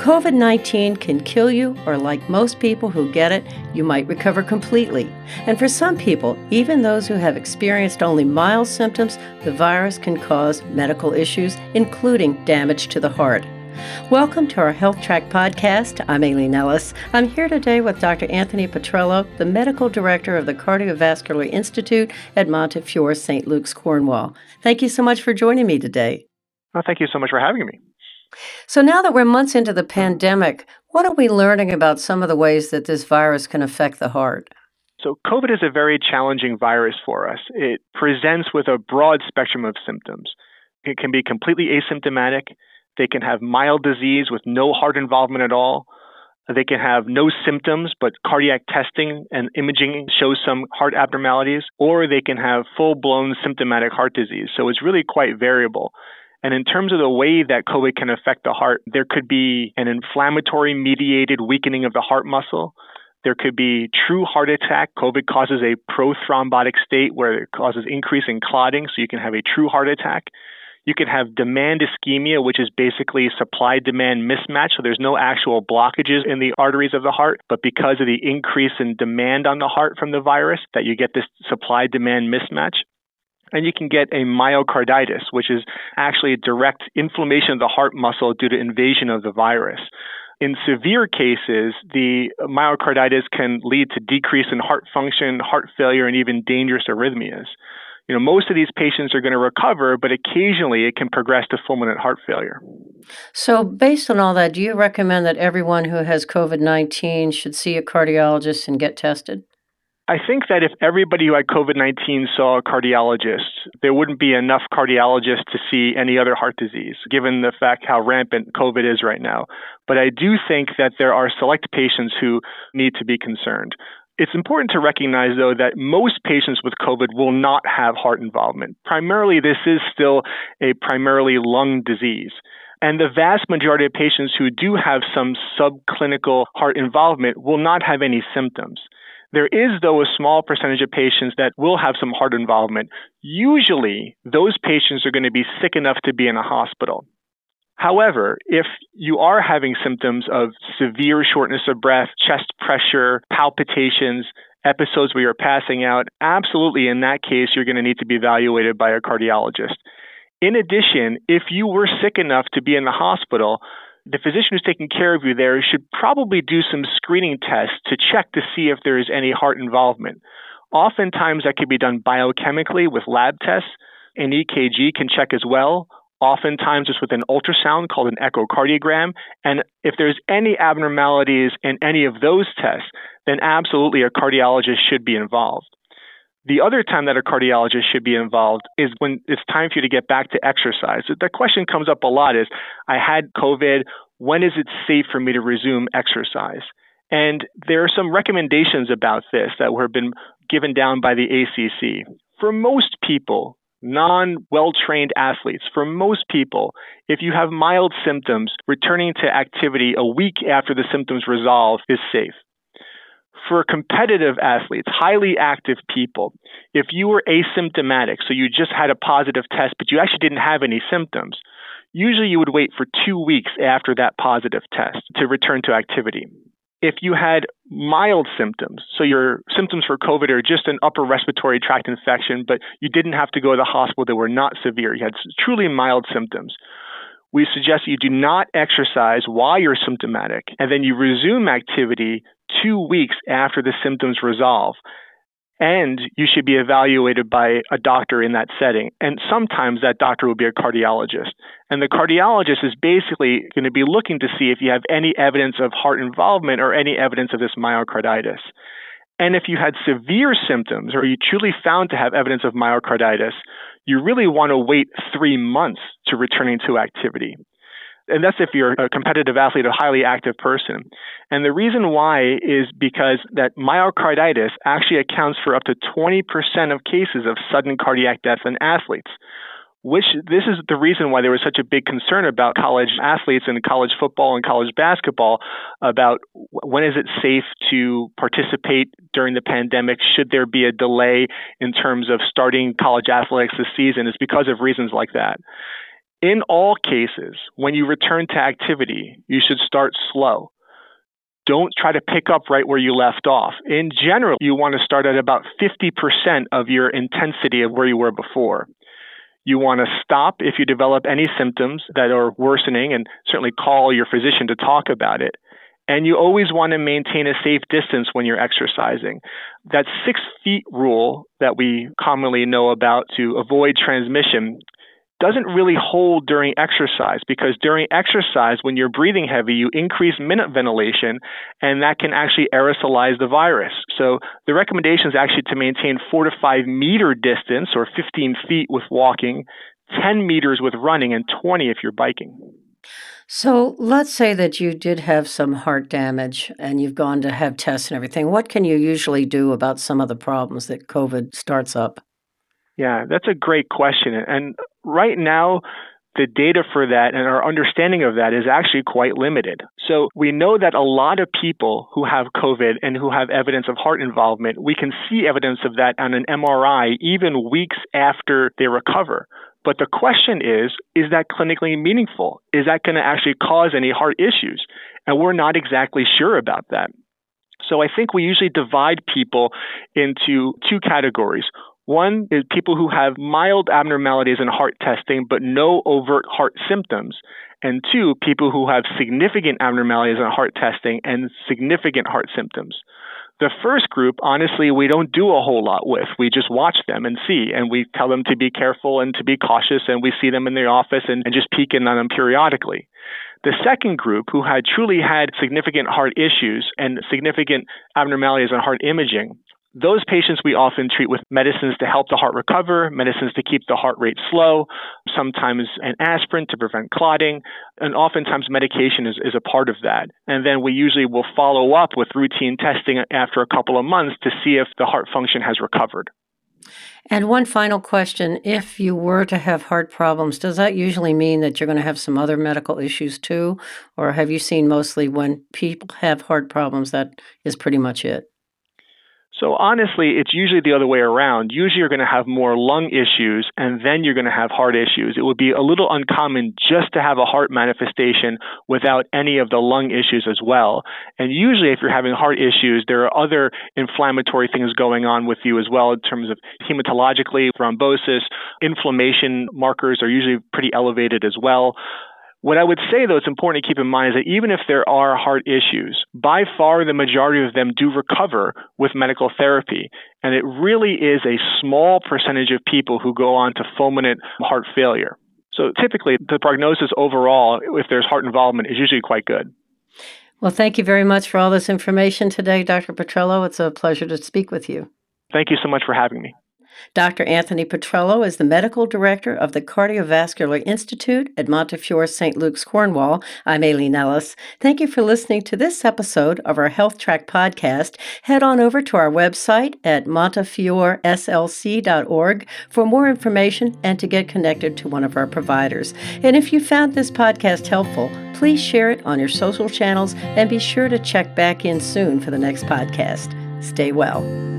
COVID 19 can kill you, or like most people who get it, you might recover completely. And for some people, even those who have experienced only mild symptoms, the virus can cause medical issues, including damage to the heart. Welcome to our Health Track podcast. I'm Aileen Ellis. I'm here today with Dr. Anthony Patrello, the medical director of the Cardiovascular Institute at Montefiore St. Luke's, Cornwall. Thank you so much for joining me today. Well, thank you so much for having me. So now that we're months into the pandemic, what are we learning about some of the ways that this virus can affect the heart? So, COVID is a very challenging virus for us. It presents with a broad spectrum of symptoms. It can be completely asymptomatic. They can have mild disease with no heart involvement at all. They can have no symptoms, but cardiac testing and imaging shows some heart abnormalities, or they can have full blown symptomatic heart disease. So it's really quite variable. And in terms of the way that COVID can affect the heart, there could be an inflammatory mediated weakening of the heart muscle. There could be true heart attack. COVID causes a prothrombotic state where it causes increase in clotting, so you can have a true heart attack. You can have demand ischemia, which is basically supply demand mismatch. So there's no actual blockages in the arteries of the heart, but because of the increase in demand on the heart from the virus, that you get this supply demand mismatch. And you can get a myocarditis, which is actually a direct inflammation of the heart muscle due to invasion of the virus. In severe cases, the myocarditis can lead to decrease in heart function, heart failure, and even dangerous arrhythmias. You know, most of these patients are going to recover, but occasionally it can progress to fulminant heart failure. So, based on all that, do you recommend that everyone who has COVID 19 should see a cardiologist and get tested? I think that if everybody who had COVID 19 saw a cardiologist, there wouldn't be enough cardiologists to see any other heart disease, given the fact how rampant COVID is right now. But I do think that there are select patients who need to be concerned. It's important to recognize, though, that most patients with COVID will not have heart involvement. Primarily, this is still a primarily lung disease. And the vast majority of patients who do have some subclinical heart involvement will not have any symptoms. There is, though, a small percentage of patients that will have some heart involvement. Usually, those patients are going to be sick enough to be in a hospital. However, if you are having symptoms of severe shortness of breath, chest pressure, palpitations, episodes where you're passing out, absolutely in that case, you're going to need to be evaluated by a cardiologist. In addition, if you were sick enough to be in the hospital, the physician who's taking care of you there should probably do some screening tests to check to see if there is any heart involvement. Oftentimes, that can be done biochemically with lab tests. An EKG can check as well. Oftentimes, it's with an ultrasound called an echocardiogram. And if there's any abnormalities in any of those tests, then absolutely a cardiologist should be involved. The other time that a cardiologist should be involved is when it's time for you to get back to exercise. The question comes up a lot is I had COVID, when is it safe for me to resume exercise? And there are some recommendations about this that have been given down by the ACC. For most people, non well trained athletes, for most people, if you have mild symptoms, returning to activity a week after the symptoms resolve is safe for competitive athletes, highly active people, if you were asymptomatic, so you just had a positive test, but you actually didn't have any symptoms, usually you would wait for two weeks after that positive test to return to activity. If you had mild symptoms, so your symptoms for COVID are just an upper respiratory tract infection, but you didn't have to go to the hospital, they were not severe, you had truly mild symptoms we suggest you do not exercise while you're symptomatic and then you resume activity two weeks after the symptoms resolve. And you should be evaluated by a doctor in that setting. And sometimes that doctor will be a cardiologist. And the cardiologist is basically going to be looking to see if you have any evidence of heart involvement or any evidence of this myocarditis. And if you had severe symptoms or you truly found to have evidence of myocarditis, you really want to wait three months to returning to activity and that's if you're a competitive athlete, a highly active person. And the reason why is because that myocarditis actually accounts for up to 20% of cases of sudden cardiac death in athletes. Which this is the reason why there was such a big concern about college athletes and college football and college basketball about when is it safe to participate during the pandemic? Should there be a delay in terms of starting college athletics this season? Is because of reasons like that. In all cases, when you return to activity, you should start slow. Don't try to pick up right where you left off. In general, you want to start at about 50% of your intensity of where you were before. You want to stop if you develop any symptoms that are worsening and certainly call your physician to talk about it. And you always want to maintain a safe distance when you're exercising. That six feet rule that we commonly know about to avoid transmission doesn't really hold during exercise because during exercise, when you're breathing heavy, you increase minute ventilation and that can actually aerosolize the virus. So the recommendation is actually to maintain four to five meter distance or 15 feet with walking, 10 meters with running, and 20 if you're biking. So let's say that you did have some heart damage and you've gone to have tests and everything. What can you usually do about some of the problems that COVID starts up? Yeah, that's a great question. And right now, the data for that and our understanding of that is actually quite limited. So we know that a lot of people who have COVID and who have evidence of heart involvement, we can see evidence of that on an MRI even weeks after they recover. But the question is, is that clinically meaningful? Is that going to actually cause any heart issues? And we're not exactly sure about that. So I think we usually divide people into two categories. One is people who have mild abnormalities in heart testing but no overt heart symptoms. And two, people who have significant abnormalities in heart testing and significant heart symptoms. The first group, honestly, we don't do a whole lot with. We just watch them and see, and we tell them to be careful and to be cautious, and we see them in the office and, and just peek in on them periodically. The second group, who had truly had significant heart issues and significant abnormalities in heart imaging, those patients we often treat with medicines to help the heart recover, medicines to keep the heart rate slow, sometimes an aspirin to prevent clotting, and oftentimes medication is, is a part of that. And then we usually will follow up with routine testing after a couple of months to see if the heart function has recovered. And one final question if you were to have heart problems, does that usually mean that you're going to have some other medical issues too? Or have you seen mostly when people have heart problems, that is pretty much it? So honestly, it's usually the other way around. Usually you're going to have more lung issues and then you're going to have heart issues. It would be a little uncommon just to have a heart manifestation without any of the lung issues as well. And usually if you're having heart issues, there are other inflammatory things going on with you as well in terms of hematologically, thrombosis, inflammation markers are usually pretty elevated as well. What I would say, though, it's important to keep in mind is that even if there are heart issues, by far the majority of them do recover with medical therapy. And it really is a small percentage of people who go on to fulminant heart failure. So typically, the prognosis overall, if there's heart involvement, is usually quite good. Well, thank you very much for all this information today, Dr. Patrello. It's a pleasure to speak with you. Thank you so much for having me. Dr. Anthony Patrello is the medical director of the Cardiovascular Institute at Montefiore St. Luke's, Cornwall. I'm Aileen Ellis. Thank you for listening to this episode of our Health Track podcast. Head on over to our website at montefioreslc.org for more information and to get connected to one of our providers. And if you found this podcast helpful, please share it on your social channels and be sure to check back in soon for the next podcast. Stay well.